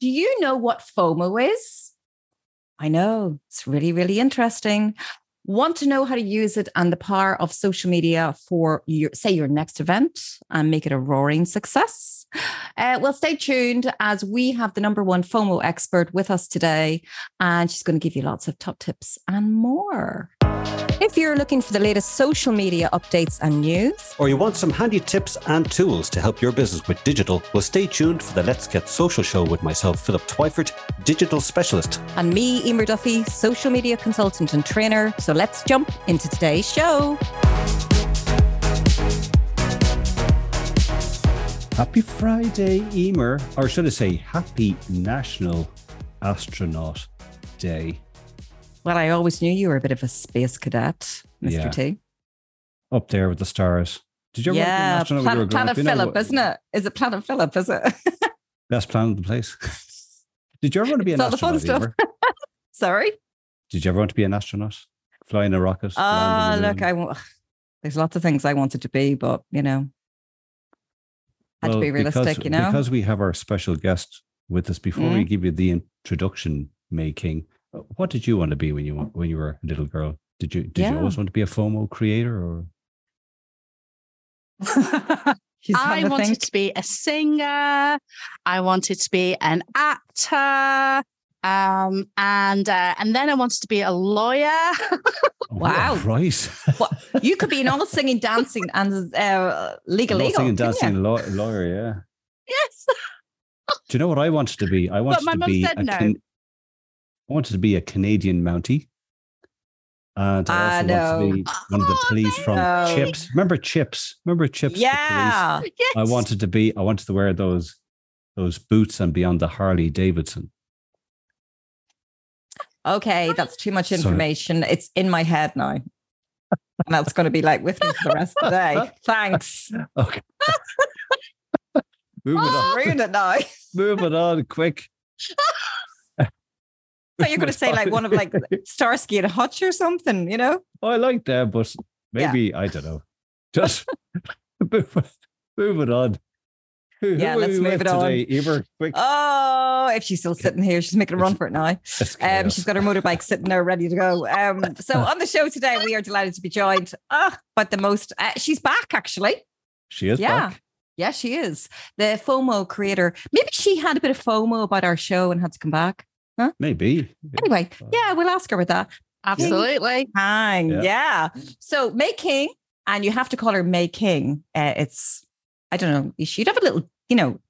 Do you know what FOMO is? I know it's really, really interesting. Want to know how to use it and the power of social media for your, say, your next event and make it a roaring success? Uh, well, stay tuned as we have the number one FOMO expert with us today, and she's going to give you lots of top tips and more. If you're looking for the latest social media updates and news, or you want some handy tips and tools to help your business with digital, well, stay tuned for the Let's Get Social show with myself, Philip Twyford, digital specialist. And me, Emer Duffy, social media consultant and trainer. So let's jump into today's show. Happy Friday, Emer, or should I say, Happy National Astronaut Day. Well, I always knew you were a bit of a space cadet, Mr. Yeah. T. Up there with the stars. Did you ever yeah, Planet, Planet Philip, know, isn't it? Is it Planet Philip? Is it? best planet in the place. Did you ever want to be an astronaut? the fun stuff. Sorry. Did you ever want to be an astronaut? Flying a rocket? Oh, look, I want. There's lots of things I wanted to be, but you know, had well, to be realistic. Because, you know, because we have our special guest with us. Before mm. we give you the introduction, May King, what did you want to be when you when you were a little girl? Did you did yeah. you always want to be a FOMO creator or? I wanted thing. to be a singer. I wanted to be an actor. Um, and uh, and then I wanted to be a lawyer. wow! Right. well, you could be an all singing, dancing, and uh, legal legal. Singing, dancing law- lawyer. Yeah. Yes. Do you know what I wanted to be? I wanted to be a, no. I wanted to be a Canadian Mountie. And I also uh, wanted to be one of the oh, police from no. Chips. Remember Chips? Remember Chips? Yeah. Yes. I wanted to be, I wanted to wear those those boots and be on the Harley Davidson. Okay, that's too much information. Sorry. It's in my head now. and that's going to be like with me for the rest of the day. Thanks. Okay. Moving oh, on. Ruin it now. Moving on quick thought you were going to say like one of like Starsky and Hutch or something, you know? Oh, I like that, but maybe yeah. I don't know. Just moving on. Who, yeah, who let's move it on. Ever, quick. Oh, if she's still sitting here, she's making a run for it now. Um, she's got her motorbike sitting there ready to go. Um, so on the show today, we are delighted to be joined uh, by the most. Uh, she's back, actually. She is yeah. back. Yeah, she is. The FOMO creator. Maybe she had a bit of FOMO about our show and had to come back. Huh? Maybe. Anyway, yeah, we'll ask her with that. Absolutely. Hang. Yeah. yeah. So May King, and you have to call her May King. Uh, it's, I don't know, she'd have a little, you know,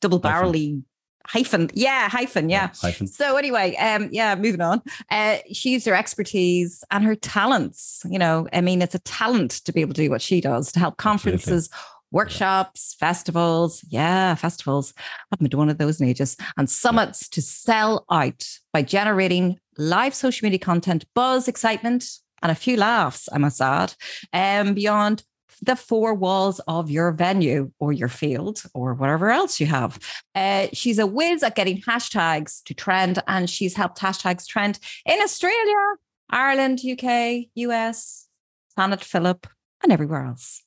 double barrelly hyphen. Yeah, hyphen. Yeah. yeah. hyphen. So anyway, um, yeah, moving on. Uh, she's her expertise and her talents. You know, I mean, it's a talent to be able to do what she does to help conferences, Absolutely workshops, festivals. Yeah, festivals. I haven't been to one of those in ages. And summits to sell out by generating live social media content, buzz, excitement, and a few laughs, I must add, um, beyond the four walls of your venue or your field or whatever else you have. Uh, she's a whiz at getting hashtags to trend, and she's helped hashtags trend in Australia, Ireland, UK, US, Planet Philip, and everywhere else.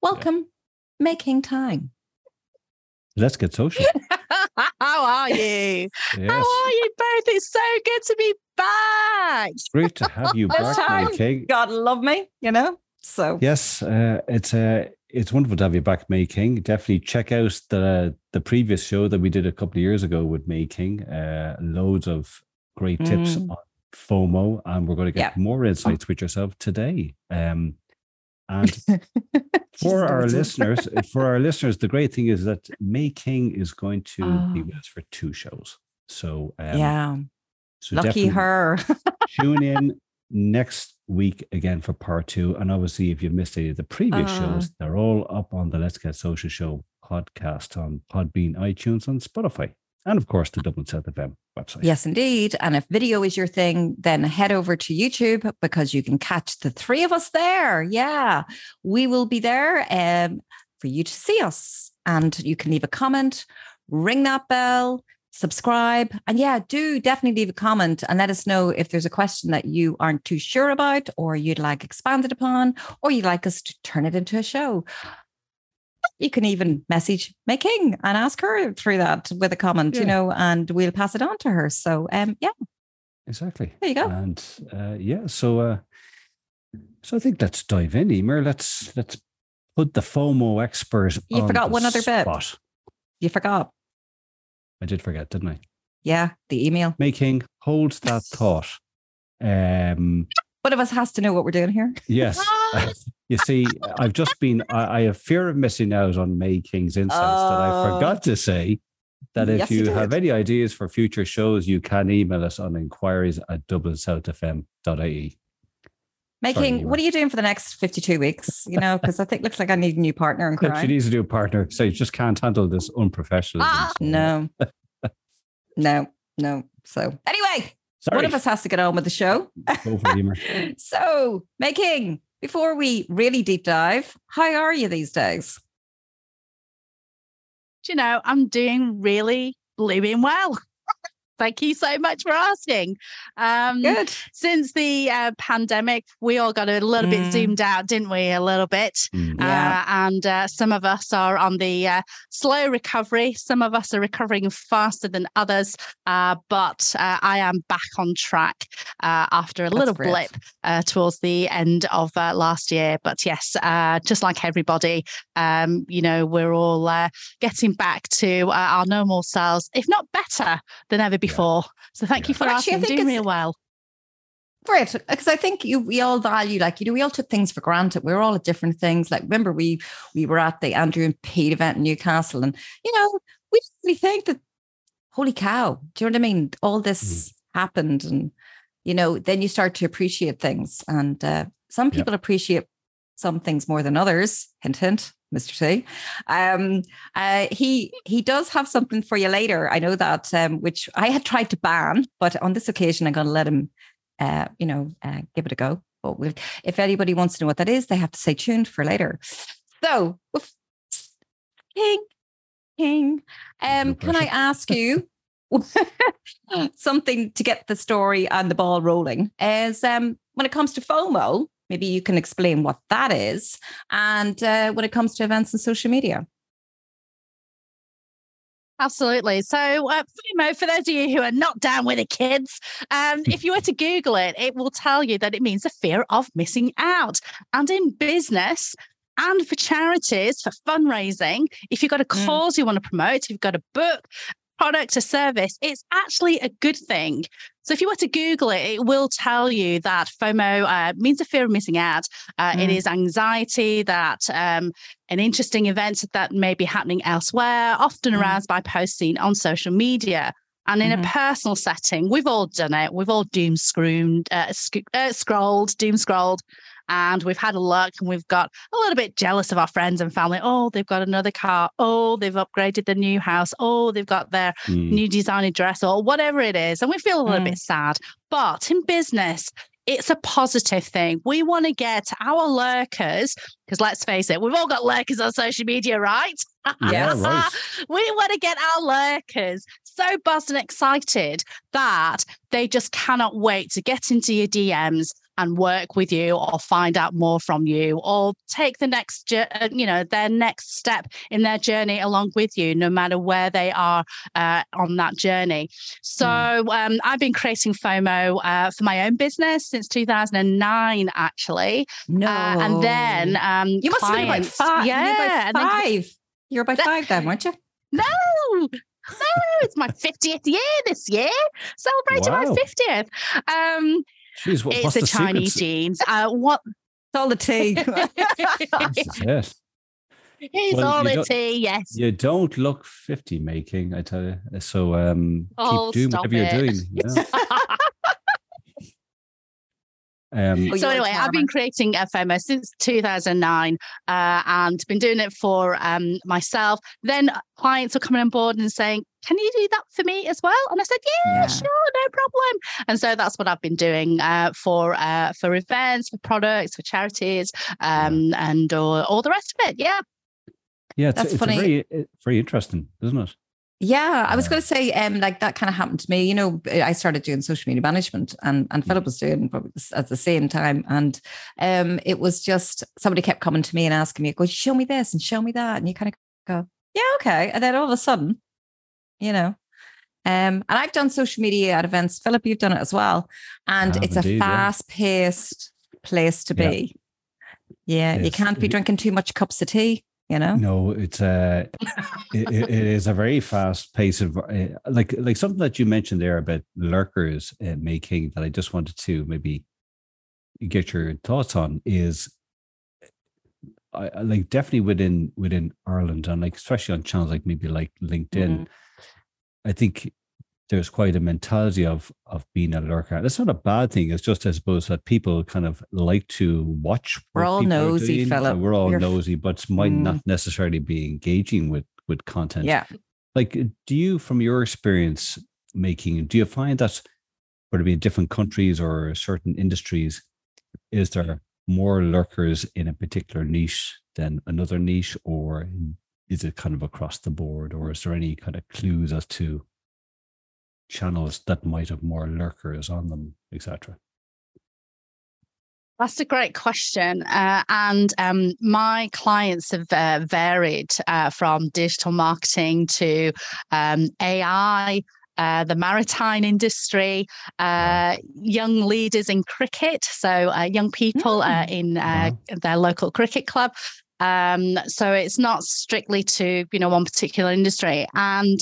Welcome making time. Let's get social. How are you? yes. How are you both? It's so good to be back. It's great to have you back, May King. God love me, you know. So yes, uh, it's uh, it's wonderful to have you back, May King. Definitely check out the the previous show that we did a couple of years ago with May King. Uh, loads of great tips mm. on FOMO, and we're going to get yeah. more insights with yourself today. Um, and for our listeners, for our listeners, the great thing is that May King is going to oh. be with us for two shows. So um, yeah, so lucky her. tune in next week again for part two. And obviously, if you've missed any of the previous uh. shows, they're all up on the Let's Get Social Show podcast on Podbean, iTunes, and Spotify and of course the Dublin South FM website. Yes, indeed. And if video is your thing, then head over to YouTube because you can catch the three of us there. Yeah, we will be there um, for you to see us. And you can leave a comment, ring that bell, subscribe. And yeah, do definitely leave a comment and let us know if there's a question that you aren't too sure about or you'd like expanded upon or you'd like us to turn it into a show. You can even message May King and ask her through that with a comment, yeah. you know, and we'll pass it on to her. So, um, yeah, exactly. There you go. And uh, yeah, so uh, so I think let's dive in, Emer. Let's let's put the FOMO expert. You forgot one other spot. bit. You forgot. I did forget, didn't I? Yeah, the email. May King hold that thought. Um, one of us has to know what we're doing here. Yes. you see, I've just been, I, I, have fear of missing out on May King's insights oh. that I forgot to say that if yes, you, you have any ideas for future shows, you can email us on inquiries at dublinsouthfm.ie. May King, what are you doing for the next 52 weeks? You know, because I think looks like I need a new partner in crime. She needs a new partner. So you just can't handle this unprofessional. Ah, no. no, no. So anyway, Sorry. one of us has to get on with the show. so, May King, before we really deep dive, how are you these days? Do you know, I'm doing really blooming well. Thank you so much for asking. Um, Good. Since the uh, pandemic, we all got a little mm. bit zoomed out, didn't we? A little bit. Mm. Yeah. Uh, and uh, some of us are on the uh, slow recovery. Some of us are recovering faster than others. Uh, but uh, I am back on track after a That's little great. blip towards the end of last year. But yes, just like everybody, um, you know, we're all getting back to our normal selves, if not better than ever before before. So thank yeah. you for asking. Actually, doing real well. Great, because I think you we all value like you know we all took things for granted. We are all at different things. Like remember we we were at the Andrew and Pete event in Newcastle, and you know we didn't think that. Holy cow! Do you know what I mean? All this mm. happened, and you know then you start to appreciate things, and uh, some people yep. appreciate some things more than others. Hint, hint. Mr. C. Um, uh, he he does have something for you later. I know that, um, which I had tried to ban, but on this occasion, I'm going to let him, uh, you know, uh, give it a go. But we'll, if anybody wants to know what that is, they have to stay tuned for later. So, King, King, um, can I ask you? something to get the story and the ball rolling is um, when it comes to FOMO, Maybe you can explain what that is. And uh, when it comes to events and social media. Absolutely. So, uh, for those of you who are not down with the kids, um, if you were to Google it, it will tell you that it means a fear of missing out. And in business, and for charities, for fundraising, if you've got a mm. cause mm. you want to promote, if you've got a book, product or service, it's actually a good thing. So if you were to Google it, it will tell you that FOMO uh, means a fear of missing out. Uh, mm. It is anxiety that um, an interesting event that may be happening elsewhere, often mm. aroused by posts seen on social media. And in mm-hmm. a personal setting, we've all done it. We've all doom uh, sc- uh, scrolled, doom scrolled and we've had a look and we've got a little bit jealous of our friends and family. Oh, they've got another car. Oh, they've upgraded the new house. Oh, they've got their mm. new designer dress or whatever it is. And we feel a little mm. bit sad. But in business, it's a positive thing. We want to get our lurkers, because let's face it, we've all got lurkers on social media, right? Yeah, right. we want to get our lurkers so buzzed and excited that they just cannot wait to get into your DMs and work with you or find out more from you or take the next uh, you know their next step in their journey along with you no matter where they are uh, on that journey so mm. um, i've been creating fomo uh, for my own business since 2009 actually no uh, and then um, you must clients, have been five yeah by five then, you're by five then weren't you no no, it's my 50th year this year. Celebrating wow. my 50th. Um, Jeez, what, it's a Chinese genes. Uh, what? It's all the tea. yes. It's well, all the tea, yes. You don't look 50 May King, I tell you. So um, oh, keep doing whatever it. you're doing. You Um, oh, so anyway, I've been creating FOMO since 2009 uh, and been doing it for um, myself. Then clients are coming on board and saying, "Can you do that for me as well?" And I said, "Yeah, yeah. sure, no problem." And so that's what I've been doing uh, for uh, for events, for products, for charities, um, and all, all the rest of it. Yeah. Yeah, it's, it's very very interesting, isn't it? Yeah, I was going to say, um, like that kind of happened to me. You know, I started doing social media management, and and Philip was doing probably at the same time, and um, it was just somebody kept coming to me and asking me, "Go show me this and show me that," and you kind of go, "Yeah, okay," and then all of a sudden, you know, um, and I've done social media at events. Philip, you've done it as well, and it's indeed, a fast-paced yeah. place to be. Yeah, yeah you can't be drinking too much cups of tea you know no it's a it, it is a very fast pace of uh, like like something that you mentioned there about lurkers uh, May King that i just wanted to maybe get your thoughts on is I, like definitely within within ireland and like especially on channels like maybe like linkedin mm-hmm. i think there's quite a mentality of of being a lurker. That's not a bad thing. It's just I suppose that people kind of like to watch. We're all nosy, Philip. We're all You're... nosy, but might mm. not necessarily be engaging with with content. Yeah. Like, do you, from your experience May King, do you find that whether it be in different countries or certain industries, is there more lurkers in a particular niche than another niche, or is it kind of across the board, or is there any kind of clues as to channels that might have more lurkers on them, etc.? That's a great question. Uh, and um, my clients have uh, varied uh, from digital marketing to um, AI, uh, the maritime industry, uh, young leaders in cricket, so uh, young people mm. in wow. their local cricket club. Um, so it's not strictly to you know one particular industry, and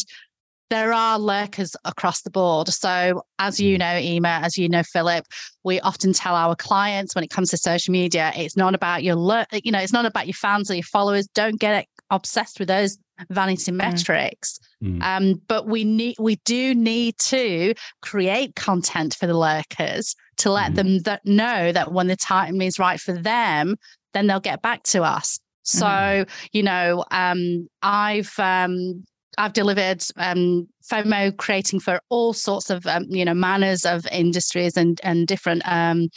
there are lurkers across the board. So, as you mm. know, Emer, as you know, Philip, we often tell our clients when it comes to social media, it's not about your lur- you know, it's not about your fans or your followers. Don't get obsessed with those vanity mm. metrics. Mm. Um, but we need, we do need to create content for the lurkers to let mm. them th- know that when the time is right for them, then they'll get back to us. So, mm. you know, um, I've um, I've delivered um, FOMO creating for all sorts of um, you know manners of industries and and different um,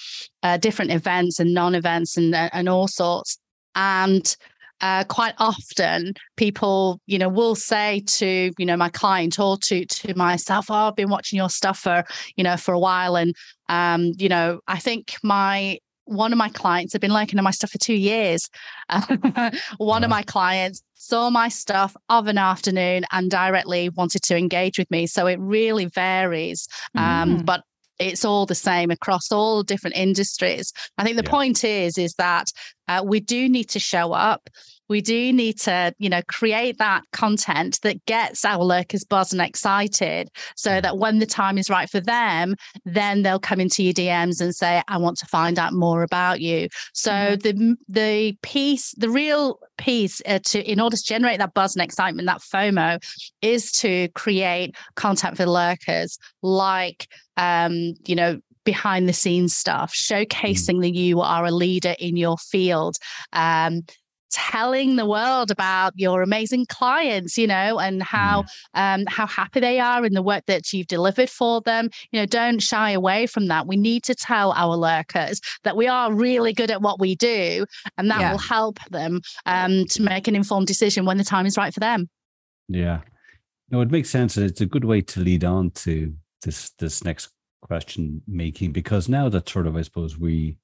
uh, different events and non-events and uh, and all sorts. And uh, quite often, people you know will say to you know my client or to to myself, "Oh, I've been watching your stuff for you know for a while," and um, you know I think my one of my clients had been liking my stuff for two years. one of my clients saw my stuff of an afternoon and directly wanted to engage with me. So it really varies. Um, mm. But it's all the same across all different industries. I think the yeah. point is, is that uh, we do need to show up we do need to, you know, create that content that gets our lurkers buzzed and excited so mm. that when the time is right for them, then they'll come into your DMs and say, I want to find out more about you. So mm-hmm. the the piece, the real piece uh, to in order to generate that buzz and excitement, that FOMO, is to create content for lurkers like um, you know, behind the scenes stuff, mm. showcasing that you are a leader in your field, um, telling the world about your amazing clients you know and how yeah. um how happy they are in the work that you've delivered for them you know don't shy away from that we need to tell our lurkers that we are really good at what we do and that yeah. will help them um to make an informed decision when the time is right for them yeah no it makes sense and it's a good way to lead on to this this next question May King because now that sort of i suppose we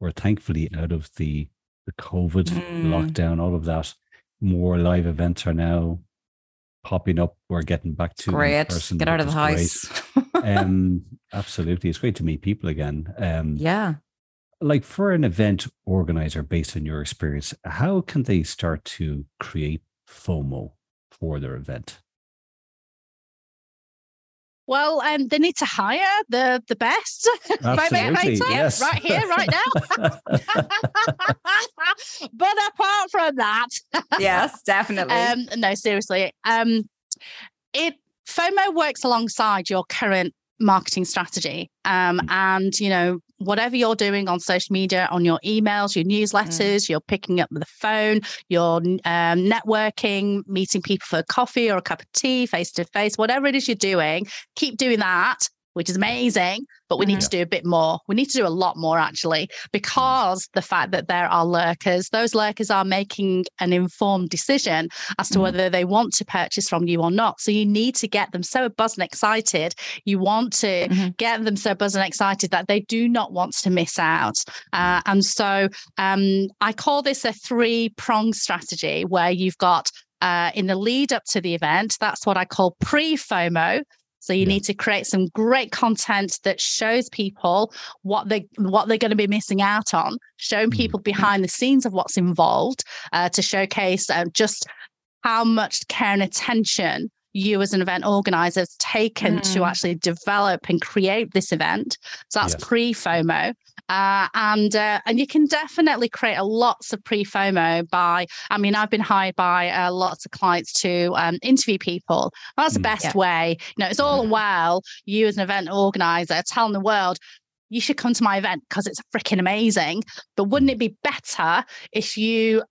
we're thankfully out of the the COVID mm. lockdown, all of that. More live events are now popping up. We're getting back to great. Person, Get out of the house. um, absolutely, it's great to meet people again. Um, yeah. Like for an event organizer, based on your experience, how can they start to create FOMO for their event? Well, um, they need to hire the the best. Absolutely, yes. right here, right now. but apart from that, yes, definitely. Um, no, seriously. Um, it FOMO works alongside your current marketing strategy. Um, mm. and you know, whatever you're doing on social media, on your emails, your newsletters, mm. you're picking up the phone, you're um, networking, meeting people for coffee or a cup of tea, face to face, whatever it is you're doing, keep doing that. Which is amazing, but we need to do a bit more. We need to do a lot more actually, because the fact that there are lurkers, those lurkers are making an informed decision as to Mhm. whether they want to purchase from you or not. So you need to get them so buzzed and excited. You want to Mhm. get them so buzzed and excited that they do not want to miss out. Uh, and so um, I call this a three prong strategy where you've got uh, in the lead up to the event, that's what I call pre FOMO. So you Yeah. need to create some great content that shows people what they what they're going to be missing out on, showing Mm. people behind the scenes of what's involved uh, to showcase uh, just how much care and attention you as an event organizer has taken to Mm. actually develop and create this event. So that's Yes. pre FOMO. Uh, and uh, and you can definitely create a lots of pre FOMO by. I mean, I've been hired by uh, lots of clients to um, interview people. That's the Mm. best Yeah. way. You know, it's all Mhm. well you as an event organizer telling the world you should come to my event because it's freaking amazing. But wouldn't it be better if you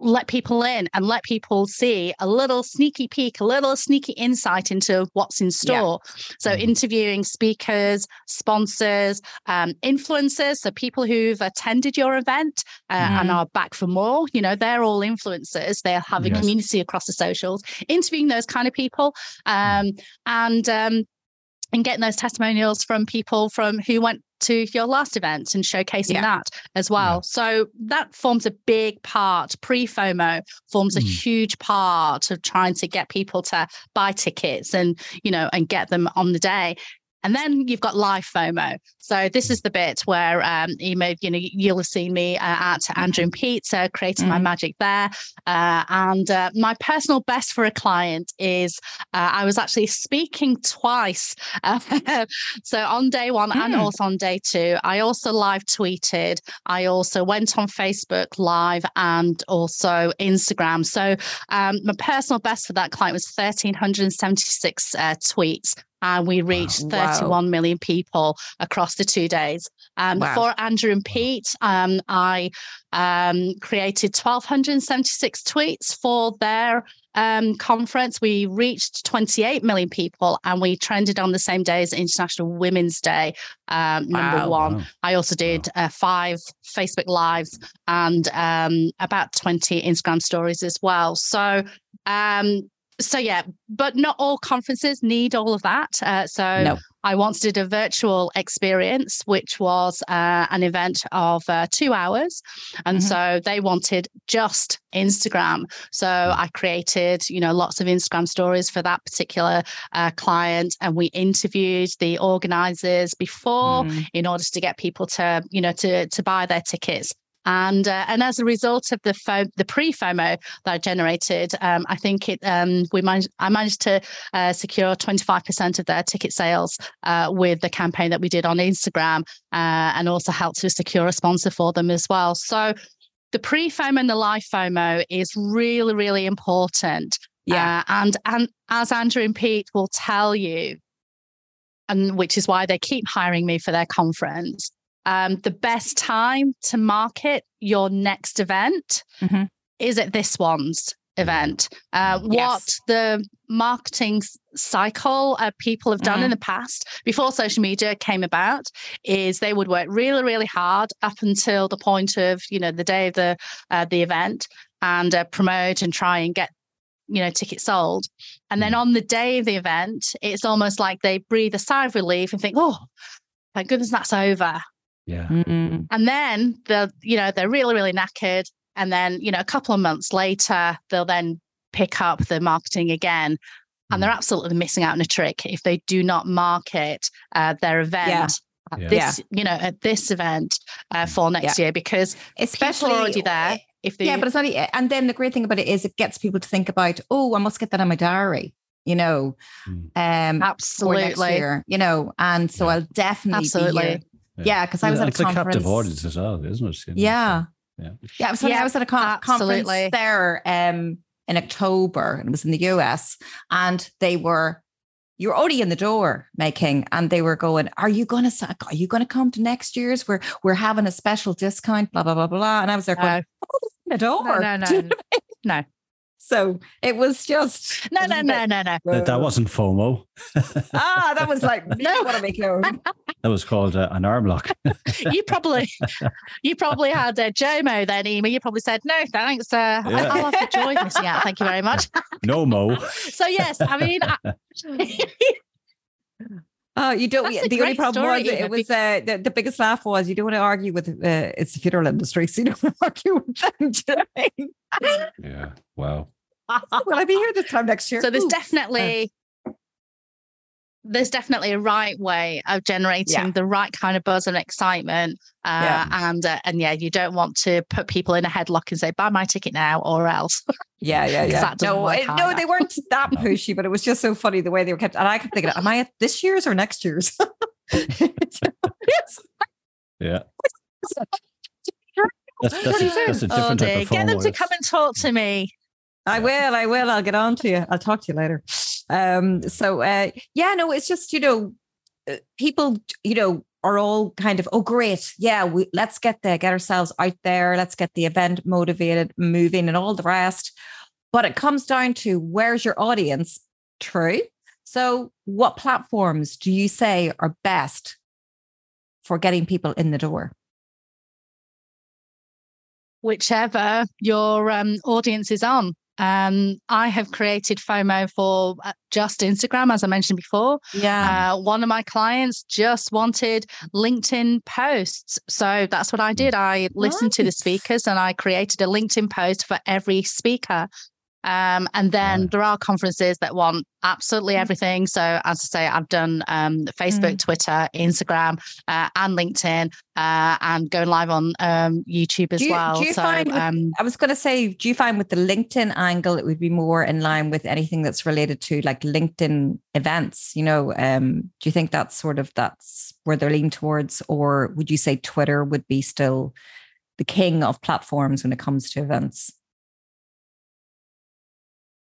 let people in and let people see a little sneaky peek, a little sneaky insight into what's in store. So, Mhm. interviewing speakers, sponsors, um, influencers, so people who've attended your event uh, and Mm. are back for more. You know, they're all influencers. They have a Yes. community across the socials. Interviewing those kind of people, um, and um, and getting those testimonials from people from who went to your last event and showcasing Yeah. that as well. So that forms a big part. Pre FOMO forms a Mm. huge part of trying to get people to buy tickets and you know and get them on the day. And then you've got live FOMO. So this is the bit where um, you may, you know, you'll have seen me uh, at Andrew and Pete creating my Mhm. magic there. Uh, and uh, my personal best for a client is uh, I was actually speaking twice. Uh, so on day one and Mm. also on day two, I also live tweeted. I also went on Facebook Live and also Instagram. So um, my personal best for that client was 1,376 uh, tweets. And we reached Wow. 31 million people across the two days. Um, Wow. For Andrew and Pete, um, I um, created 1,276 tweets for their um, conference. We reached 28 million people and we trended on the same day as International Women's Day, um, number Wow. one. Wow. I also did uh, five Facebook Lives and um, about 20 Instagram stories as well. So, um, so yeah, but not all conferences need all of that. Uh, so No. I once did a virtual experience, which was uh, an event of uh, two hours, and Mhm. so they wanted just Instagram. So I created, you know, lots of Instagram stories for that particular uh, client, and we interviewed the organizers before Mm. in order to get people to, you know, to to buy their tickets. And uh, and as a result of the the pre FOMO that I generated, um, I think it um, we managed I managed to uh, secure twenty five percent of their ticket sales uh, with the campaign that we did on Instagram, uh, and also helped to secure a sponsor for them as well. So the pre FOMO and the live FOMO is really really important. Yeah. Uh, and and as Andrew and Pete will tell you, and which is why they keep hiring me for their conference. Um, the best time to market your next event Mhm. is at this one's event. Uh, What Yes. the marketing cycle uh, people have done in the past before social media came about is they would work really, really hard up until the point of you know the day of the uh, the event and uh, promote and try and get you know tickets sold and then on the day of the event it's almost like they breathe a sigh of relief and think oh thank goodness that's over Yeah. Mm. and then they'll you know they're really really knackered and then you know a couple of months later they'll then pick up the marketing again and they're absolutely missing out on a trick if they do not market uh, their event at Yeah. this you know at this event uh, for next year because Especially people are already there if they Yeah, but it's not. e, And then the great thing about it is it gets people to think about, oh, I must get that on my diary. You know, Mm. um, for next absolutely year. You know, and so I'll definitely Absolutely. Be here. Yeah, because I was at a conference. it's a conference. captive audience as well, isn't it? You know, Yeah. so, yeah. Yeah, it was funny. Yeah, I was at a con- conference there um, in October, and it was in the US, and they were. You're already in the door May King, and they were going, "Are you going to? Are you going to come to next year's? We're we're having a special discount, blah blah blah blah." And I was there going, No. "Oh, the door." no no no know what I mean? no So it was just no, no, no, no, no. That, that wasn't FOMO. ah, that was like no, what to make known. That was called uh, an arm lock. you probably, you probably had a JOMO then, Emer. You probably said no, thanks. Uh, Yeah. I'll have the joy of missing out. Thank you very much. no mo. So yes, I mean, I- Oh, you don't. That's The only problem story, was it Eva, was uh, the, the biggest laugh was you don't want to argue with uh, it's the funeral industry, so you don't want to argue with them. Do you know what I mean? Yeah. Wow. Will I be here this time next year? so there's Ooh. definitely there's definitely a right way of generating Yeah. the right kind of buzz and excitement uh, Yeah. and uh, and yeah you don't want to put people in a headlock and say buy my ticket now or else Yeah, yeah, 'Cause yeah. that No, it- no, they weren't that pushy, but it was just so funny the way they were kept. And I kept thinking, am I at this year's or next year's? Yeah. That's, that's, a, that's a oh different type dear of get them to come and talk to me I will, I will. I'll get on to you. I'll talk to you later. Um, so uh yeah, no, it's just, you know, uh, people, you know, are all kind of, oh great, yeah, we let's get there, get ourselves out there, let's get the event motivated, moving, and all the rest. But it comes down to where's your audience? True. So what platforms do you say are best for getting people in the door? whichever your um, audience is on um, I have created FOMO for uh, just Instagram, as I mentioned before. Yeah. Uh, one of my clients just wanted LinkedIn posts. So that's what I did. I listened to the speakers and I created a LinkedIn post for every speaker. Um, and then Right. there are conferences that want absolutely everything. So, as I say, I've done um, Facebook, Mm. Twitter, Instagram, uh, and LinkedIn, uh, and going live on um, YouTube as Do you- well. do you so, find with- um, I was going to say, do you find with the LinkedIn angle, it would be more in line with anything that's related to like LinkedIn events? You know, um, do you think that's sort of that's where they're leaning towards, or would you say Twitter would be still the king of platforms when it comes to events?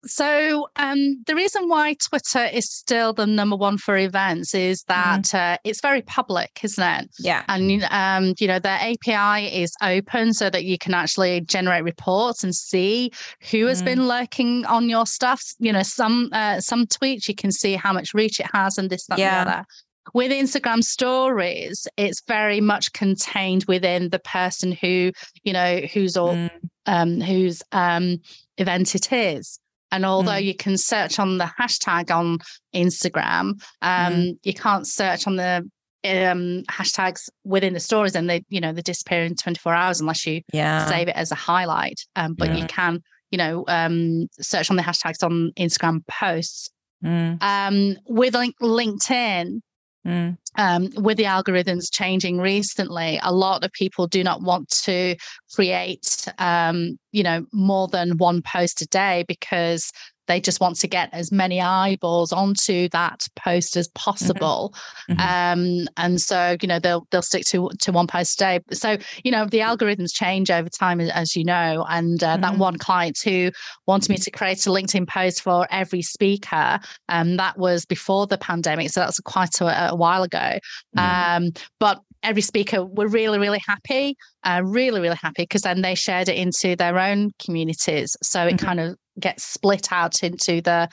So um, the reason why Twitter is still the number one for events is that uh, it's very public, isn't it? Yeah, And um, you know their API is open so that you can actually generate reports and see who has Mm. been lurking on your stuff. You know, some uh, some tweets you can see how much reach it has and this, that, Yeah. and the other. With Instagram stories, it's very much contained within the person who, you know, who's all Mm, um, whose um, event it is. And although Mm. you can search on the hashtag on Instagram, um, Mm. you can't search on the um, hashtags within the stories, and they, you know, they disappear in 24 hours unless you yeah, save it as a highlight. Um, but you can, you know, um, search on the hashtags on Instagram posts. Mm, Um, with link- LinkedIn, mm, um, with the algorithms changing recently, a lot of people do not want to create, um, you know, more than one post a day because they just want to get as many eyeballs onto that post as possible. mhm. Um, and so, you know, they'll they'll stick to to one post a day. So, you know, the algorithms change over time, as- as you know. And uh, that Mhm. one client who wanted me to create a LinkedIn post for every speaker, um, that was before the pandemic, so that's quite a, a while ago. Mm. Um, but every speaker were really, really happy, uh, really, really happy because then they shared it into their own communities. So it Mhm. kind of gets split out into the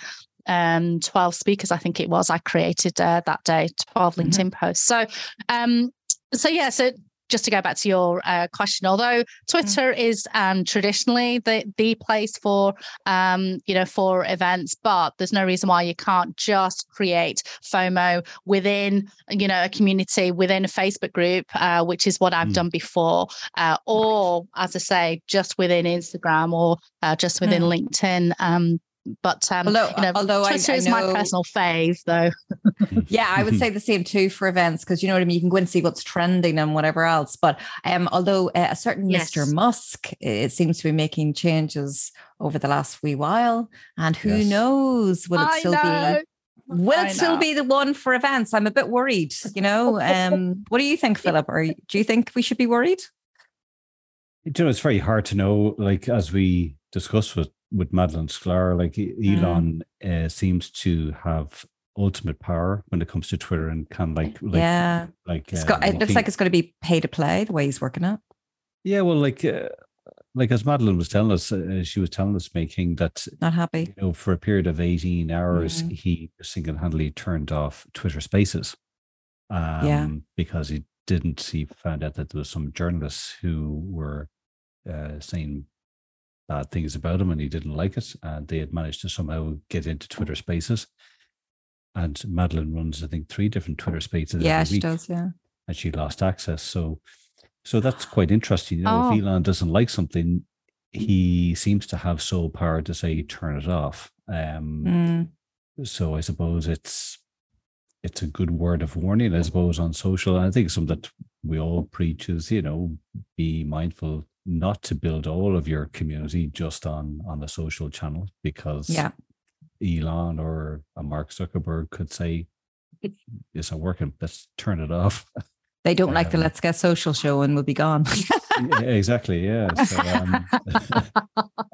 um 12 speakers i think it was i created uh, that day 12 Mhm. linkedin posts so um so yeah so just to go back to your uh, question although twitter is um traditionally the the place for um you know for events but there's no reason why you can't just create fomo within you know a community within a facebook group uh, which is what i've Mm. done before uh, or as i say just within instagram or uh, just within linkedin um but um, Although, you know, although I, Twitter I is know, my personal fave, though. yeah, I would say the same too for events because you know what I mean. You can go and see what's trending and whatever else. But um, although uh, a certain Yes. Mr. Musk, it seems to be making changes over the last wee while, and who Yes. knows will it I still know. be? Will it still be the one for events? I'm a bit worried. You know, um, what do you think, Philip? Or do you think we should be worried? you know, it's very hard to know. Like as we discussed with with Madalyn Sklar, like Mm. Elon uh, seems to have ultimate power when it comes to Twitter and can like, like yeah, like it's uh, got, it looks like it's going to be pay to play the way he's working it. yeah, well, like uh, like as Madalyn was telling us, uh, she was telling us, May King that not happy. You know, for a period of eighteen hours, Mm. he single-handedly turned off Twitter Spaces. Um, Yeah. because he didn't. He found out that there was some journalists who were uh, saying bad things about him, and he didn't like it. And they had managed to somehow get into Twitter Spaces. And Madalyn runs, I think, three different Twitter Spaces. Yeah, she week does. Yeah. and she lost access. So, so that's quite interesting. You know, Oh. if Elon doesn't like something, he seems to have sole power to say turn it off. Um, Mm. So I suppose it's it's a good word of warning, I suppose, on social. And I think something that we all preach is, you know, be mindful not to build all of your community just on on the social channel because Yeah. Elon or a Mark Zuckerberg could say it's not working. Let's turn it off. They don't like the Um, Let's Get Social show and we'll be gone. yeah, exactly. Yeah. So, um,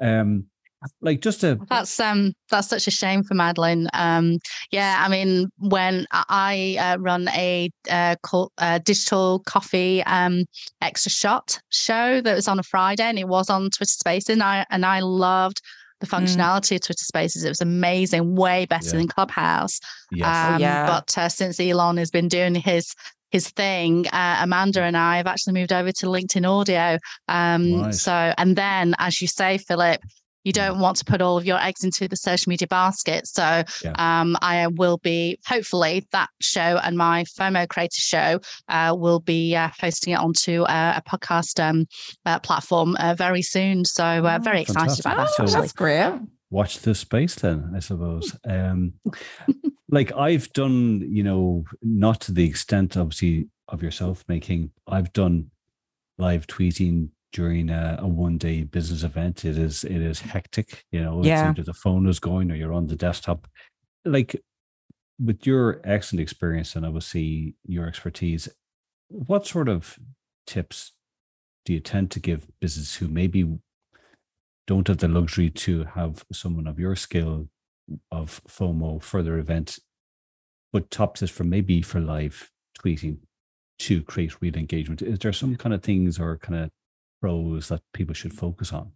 um, like just a That's um that's such a shame for Madalyn. Um yeah, I mean when I I, uh, run a uh, call, uh digital coffee um extra shot show that was on a Friday and it was on Twitter Spaces and I and I loved the functionality of Twitter Spaces. It was amazing, way better Yeah. than Clubhouse. yes. Um, yeah. But uh, since Elon has been doing his his thing, uh, Amanda and I have actually moved over to LinkedIn Audio. Um, Nice. So, and then, as you say, Philip, you don't want to put all of your eggs into the social media basket. So, Yeah. um, I will be hopefully that show and my FOMO Creator show uh, will be uh, posting it onto uh, a podcast um, uh, platform uh, very soon. So, uh, Oh, very excited fantastic. about that. So- Actually. That's great. watch this space then i suppose um like i've done you know not to the extent obviously of yourself May King i've done live tweeting during a, a one day business event it is it is hectic you know Yeah. it's either the phone is going or you're on the desktop like with your excellent experience and obviously your expertise what sort of tips do you tend to give business who maybe don't have the luxury to have someone of your skill of FOMO for their event, but top tips for maybe for live tweeting to create real engagement? Is there some kind of things or kind of pros that people should focus on?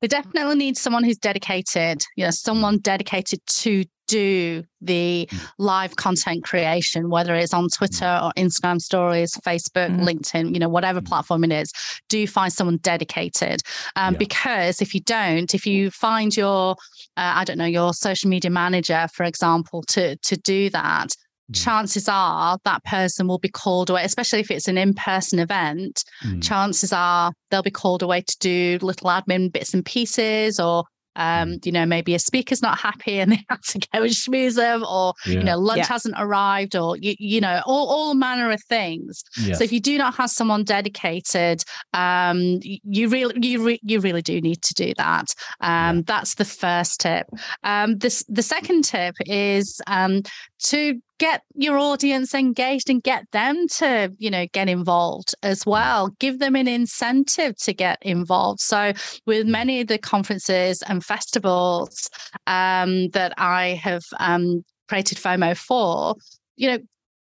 They definitely need someone who's dedicated, you know, someone dedicated to do the Mm. live content creation, whether it's on Twitter or Instagram stories, Facebook, Mm. LinkedIn, you know, whatever Mm. platform it is, do find someone dedicated. Um, Yeah. Because if you don't, if you find your, uh, I don't know, your social media manager, for example, to to do that. Chances are that person will be called away, especially if it's an in-person event Mm, chances are they'll be called away to do little admin bits and pieces or um, you know, maybe a speaker's not happy and they have to go and schmooze them, or yeah, you know, lunch Yeah. hasn't arrived, or you, you know, all, all manner of things. yes. So if you do not have someone dedicated, um, you really, you re- you really do need to do that. Um, That's the first tip. Um, this the second tip is um, to get your audience engaged and get them to you know get involved as well. Give them an incentive to get involved. So with many of the conferences and festivals um, that i have um, created fomo for you know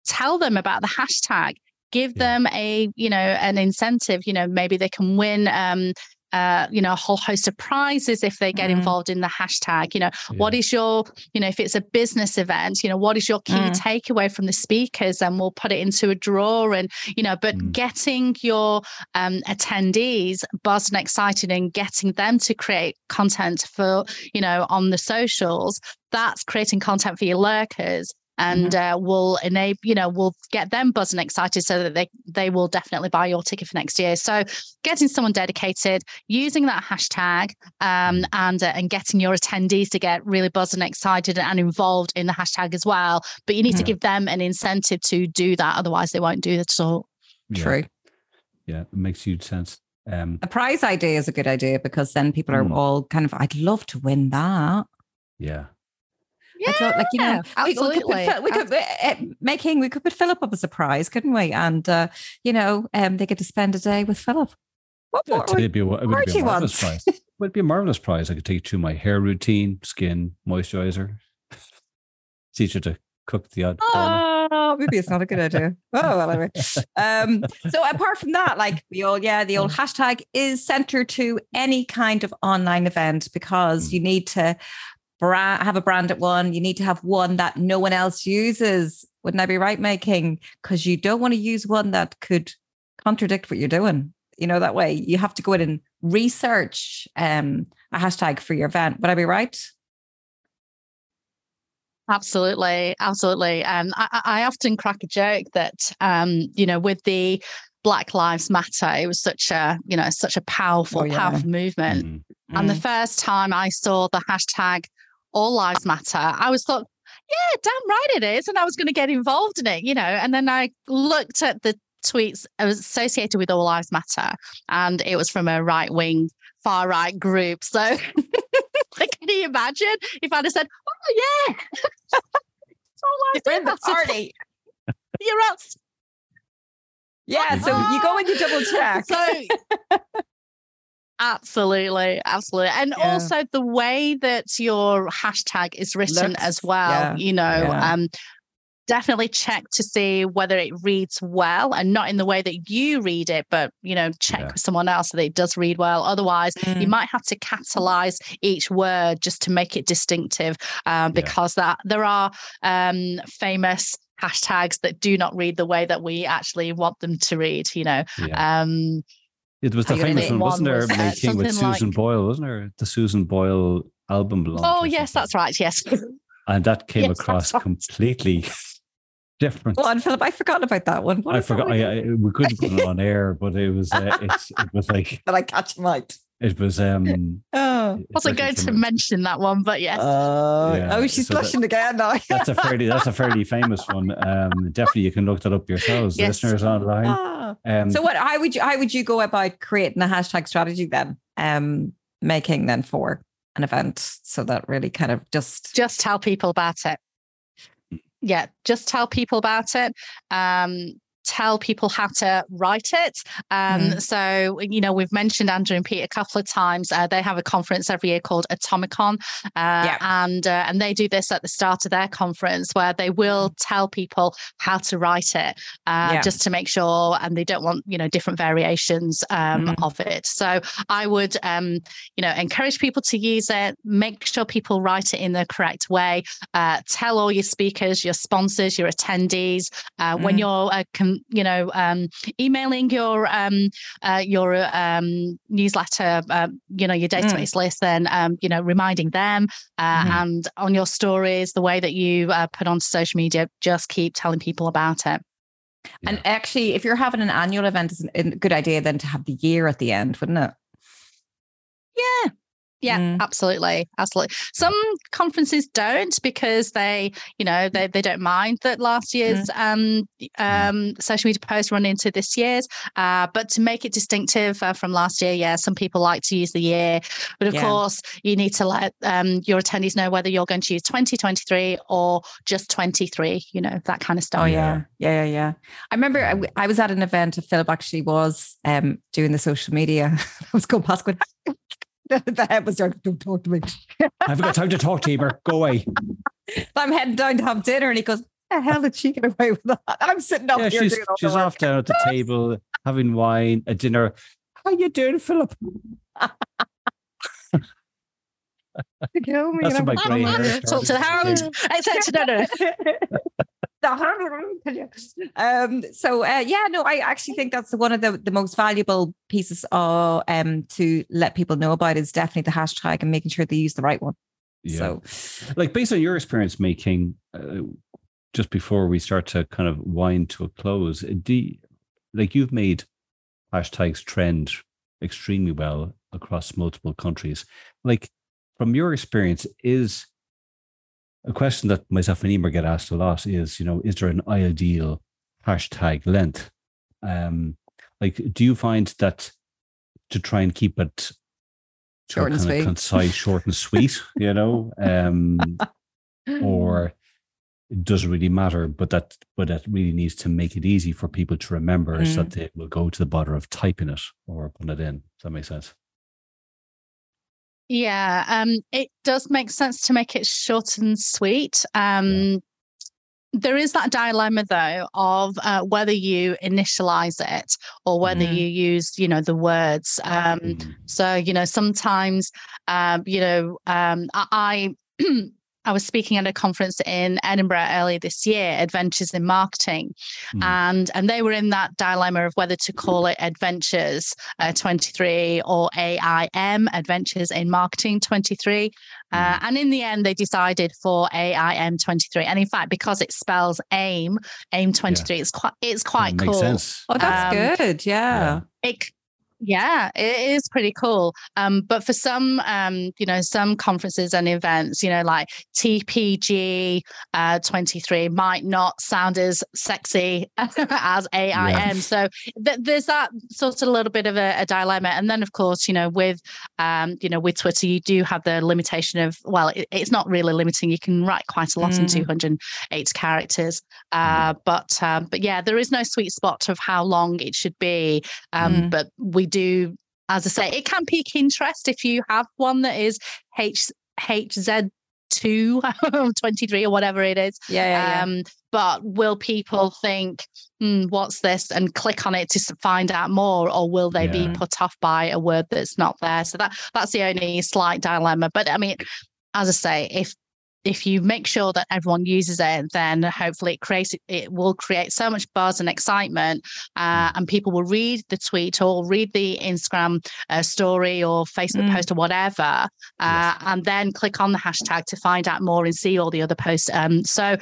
tell them about the hashtag. Give them a you know an incentive. You know maybe they can win um uh, you know, a whole host of prizes if they get Mhm. involved in the hashtag. You know, what Yeah. is your, you know, if it's a business event, you know, what is your key Mm. takeaway from the speakers? And we'll put it into a drawer and, you know, but Mm. getting your um, attendees buzzed and excited and getting them to create content for, you know, on the socials, that's creating content for your lurkers and uh, will enable you know we'll get them buzzed and excited so that they they will definitely buy your ticket for next year so getting someone dedicated using that hashtag um, and uh, and getting your attendees to get really buzzed and excited and involved in the hashtag as well but you need to Mhm. give them an incentive to do that otherwise they won't do it at all yeah, True. Yeah, it makes huge sense. Um, A prize idea is a good idea because then people are Mm. all kind of, I'd love to win that. yeah, I'd love, like, you know, Yeah, we- we, could put, absolutely. We could, uh, May King, we could put Philip up as a prize, couldn't we? And, uh, you know, um, they get to spend a day with Philip. What more? it'd be, a- it would be a marvelous wants. prize. It would be a marvelous prize. I could take you through my hair routine, skin, moisturizer, teach you to cook the odd. Oh, oh, maybe it's not a good idea. Oh, well, anyway. Um, so apart from that, like the old, yeah, the old hashtag is centered to any kind of online event because you need to brand, have a brand at one. You need to have one that no one else uses. Wouldn't I be right, May King? Because you don't want to use one that could contradict what you're doing. You know, that way you have to go in and research um, a hashtag for your event. Would I be right? Absolutely, absolutely. And I, I often crack a joke that um, you know, with the Black Lives Matter, it was such a, you know, such a powerful, oh, yeah. powerful movement. Mm-hmm. And mm. the first time I saw the hashtag All Lives Matter, I was thought, yeah, damn right it is. And I was going to get involved in it, you know. And then I looked at the tweets associated with All Lives Matter, and it was from a right wing, far right group. So can you imagine if I'd have said, Oh, yeah. You're in the party. You're out. Yeah, so you go oh. and you double check. So absolutely, absolutely. And yeah. also the way that your hashtag is written Looks, as well, yeah, you know, yeah. um, definitely check to see whether it reads well and not in the way that you read it, but you know, check with someone else that it does read well. Otherwise, mm. you might have to capitalize each word just to make it distinctive, um, because that there are um, famous hashtags that do not read the way that we actually want them to read. You know. Um, it was the famous one, wasn't there? Was, uh, May King with Susan like, Boyle, wasn't there? The Susan Boyle album Oh yes, that's right. Yes. And that came yes, across right. completely different. Well, Philip, I forgot about that one. What I forgot. I, I, we couldn't put it on air, but it was uh, it was like. but I catch him out. It was. um Oh, wasn't going to mention that one, but yes. Uh, yeah, oh, she's so blushing that, again now. that's a fairly that's a fairly famous one. Um, definitely, you can look that up yourselves, yes. listeners online. Ah. Um, so, what? How would you how would you go about creating a hashtag strategy then? Um, May King then for an event so that really kind of just just tell people about it yeah, just tell people about it. Um, tell people how to write it. Um, mm So, you know, we've mentioned Andrew and Pete a couple of times. Uh, they have a conference every year called Atomicon, uh, yeah. and uh, and they do this at the start of their conference where they will mm. tell people how to write it, uh, yeah. just to make sure, and they don't want you know different variations um, mm of it. So, I would um, you know encourage people to use it. Make sure people write it in the correct way. Uh, tell all your speakers, your sponsors, your attendees mm when you're com- you know, um, emailing your um, uh, your um, newsletter, uh, you know, your mm. database mm. list, then um, you know, reminding them, uh, mm. and on your stories, the way that you uh, put onto social media, just keep telling people about it. And actually, if you're having an annual event, it's a good idea then to have the year at the end, wouldn't it? Yeah, yeah, mm. absolutely. Absolutely. Some conferences don't because they, you know, they, they don't mind that last year's mm. um, um, social media post run into this year's. Uh, but to make it distinctive uh, from last year, yeah, some people like to use the year. But of yeah. course, you need to let um, your attendees know whether you're going to use 2023 or just 23, you know, that kind of stuff. Oh, yeah. Yeah, yeah, yeah. I remember I, I was at an event, Philip actually was um, doing the social media. I was going past going, the head was like, don't talk to me. I've got time to talk to you, Go away. I'm heading down to have dinner. And he goes, the hell did she get away with that? I'm sitting up yeah, here. She's, she's off down at the table having wine, a dinner. How you doing, Philip? Kill me, That's my grey hair. Talk to the hound. Except no, no. um, so uh, yeah, no, I actually think that's one of the, the most valuable pieces of, um, to let people know about is definitely the hashtag and May King sure they use the right one. Yeah. So, like based on your experience making, uh, just before we start to kind of wind to a close, do you, like you've made hashtags trend extremely well across multiple countries. Like from your experience, is a question that myself and Emer get asked a lot is, you know, is there an ideal hashtag length? Um, like, do you find that to try and keep it short and sweet, concise, short and sweet, you know, um, or it doesn't really matter, but that but that really needs to make it easy for people to remember mm. so that they will go to the bother of typing it or putting it in. Does that make sense? Yeah, um, it does make sense to make it short and sweet. Um, yeah. there is that dilemma though of uh, whether you initialize it or whether Mm. you use you know the words um Mm. so you know sometimes um you know um i I I was speaking at a conference in Edinburgh earlier this year, Adventures in Marketing, Mm. and and they were in that dilemma of whether to call it Adventures uh, 23 or AIM Adventures in Marketing 23. Uh, and in the end, they decided for AIM 23. And in fact, because it spells AIM, AIM 23, it's quite it's quite cool. sense. Oh, that's Um, good. Yeah. It, yeah, it is pretty cool. Um, but for some, um, you know, some conferences and events, you know, like TPG uh, 23 might not sound as sexy as AIM. So th- there's that sort of a little bit of a, a dilemma. And then, of course, you know, with, um, you know, with Twitter, you do have the limitation of, well, it, it's not really limiting. You can write quite a lot in Mm. 208 characters. Uh, but, um, but yeah, there is no sweet spot of how long it should be. Um, Mm. But we do, as I say, it can pique interest if you have one that is H HZ. 2 23 or whatever it is Yeah. Yeah. yeah. um but will people think hmm, what's this and click on it to find out more or will they Yeah. be put off by a word that's not there so that that's the only slight dilemma but i mean as i say if if you make sure that everyone uses it, then hopefully it creates it will create so much buzz and excitement, uh, and people will read the tweet or read the Instagram uh, story or Facebook Mm. post or whatever, uh, Yes. and then click on the hashtag to find out more and see all the other posts. Um, so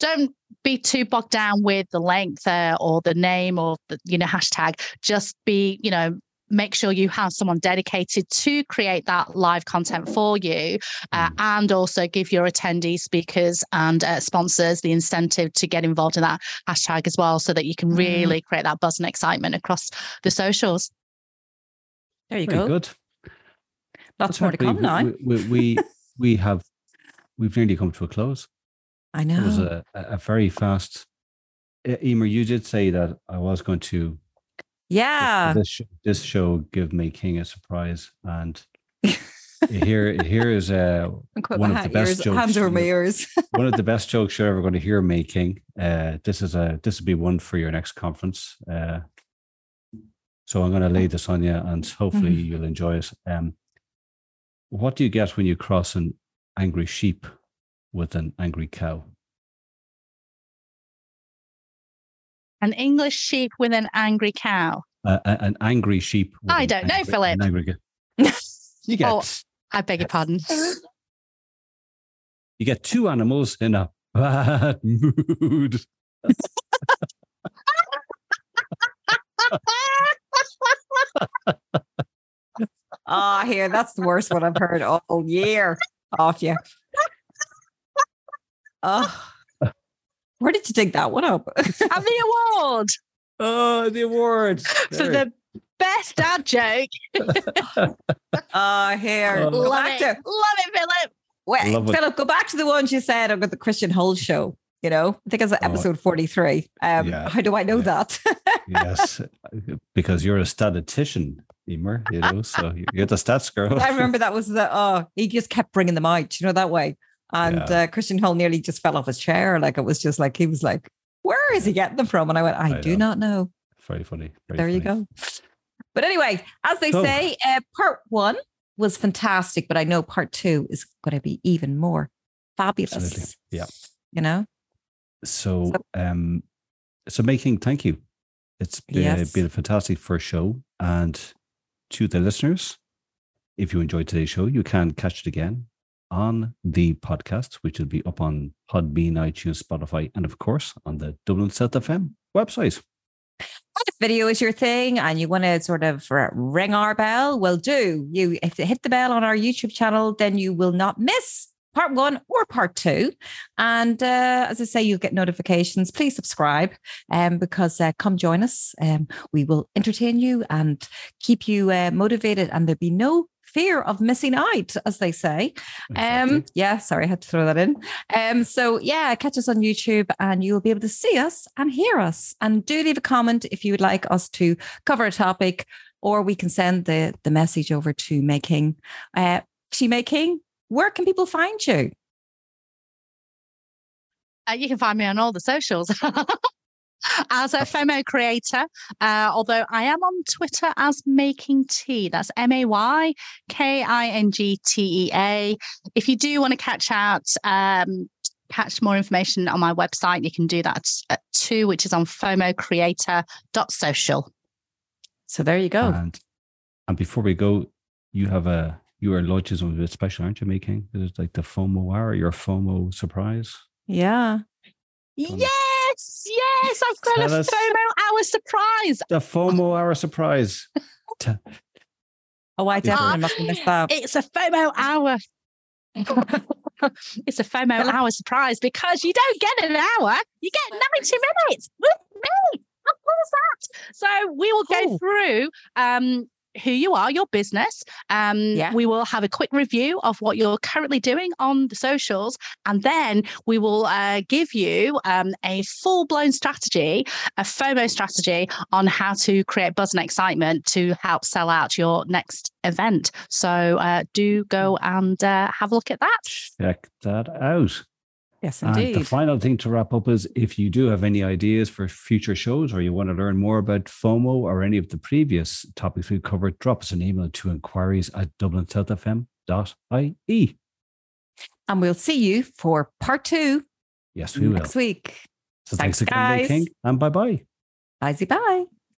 don't be too bogged down with the length uh, or the name or the you know hashtag. Just be you know make sure you have someone dedicated to create that live content for you uh, and also give your attendees speakers and uh, sponsors the incentive to get involved in that hashtag as well so that you can Mm. really create that buzz and excitement across the socials There you Very go. good. Lots more to come now. We, we, we, we have, we've nearly come to a close. I know It was a, a very fast. Emer, you did say that I was going to Yeah. this show, this show give me King a surprise, and here here is uh, one of the best ears, jokes hands over my ears. one of the best jokes you're ever going to hear May King. Uh, this is a this will be one for your next conference. Uh, so I'm going to lay this on you, and hopefully Mhm. you'll enjoy it. Um, what do you get when you cross an angry sheep with an angry cow? An english sheep with an angry cow Uh, an angry sheep. with I don't know, angry- Philip. an angry cow. you get Oh. i beg your pardon you get two animals in a bad mood. Ah, here, that's the worst one I've heard all year off you. Oh, where did you dig that one up? and the award Oh, the awards for the best dad joke Ah, here. Oh. Love it to love it philip wait, Love it. Philip. Go back to the ones you said about the Christian Hull show. You know, I think it's episode forty-three. Um, Yeah. How do I know Yeah. that? yes, because you're a statistician, Emer. You know, so you're the stats girl. I remember that was the oh, he just kept bringing them out, you know, that way. And Yeah. uh, Christian Hull nearly just fell off his chair. Like it was just like he was like, "Where is he getting them from?" And I went, "I, I do know. not know." Very funny. very there you go. But anyway, as they So- say, uh, part one was fantastic, but I know part two is going to be even more fabulous. Absolutely. Yeah. You know, So, um, so May King thank you. It's been, Yes. been a fantastic first show, and to the listeners, if you enjoyed today's show, you can catch it again on the podcast, which will be up on Podbean, iTunes, Spotify, and of course on the Dublin South FM website. if video is your thing and you want to sort of ring our bell, well, do you if you hit the bell on our YouTube channel, then you will not miss part one or part two. And uh, as I say, you'll get notifications. Please subscribe, um, because uh, come join us. Um, we will entertain you and keep you uh, motivated, and there'll be no fear of missing out, as they say. Um, yeah, sorry, I had to throw that in. Um, so yeah, catch us on YouTube and you'll be able to see us and hear us. And do leave a comment if you would like us to cover a topic, or we can send the the message over to May King. Uh, she May King, where can people find you? Uh, you can find me on all the socials. as a FOMO creator, uh, although I am on Twitter as MayKingTea. That's M A Y K I N G T E A. If you do want to catch out, um, catch more information on my website, you can do that at two, which is on FOMOcreator.social. So there you go. And and before we go, you have a you are launches on a bit special, aren't you, May King? It's like the FOMO hour, your FOMO surprise. Yeah. Yeah. Yes, yes, I've got Tell a us- FOMO hour surprise. The FOMO hour surprise. Oh, I definitely must have missed that. It's a FOMO hour. it's a FOMO hour surprise because you don't get an hour, you get 90 minutes with me. How cool is that? So we will go Cool. through um, who you are, your business. Um, Yeah. We will have a quick review of what you're currently doing on the socials, and then we will uh, give you um, a full blown strategy, a FOMO strategy on how to create buzz and excitement to help sell out your next event. So uh, do go and uh, have a look at that. Check that out. Yes, And indeed. the final thing to wrap up is if you do have any ideas for future shows or you want to learn more about FOMO or any of the previous topics we've covered, drop us an email to inquiries at dublinsouthfm.ie. and we'll see you for part two Yes, we will. next week. So Thanks, thanks, again, guys. King, and bye bye. Bye, bye.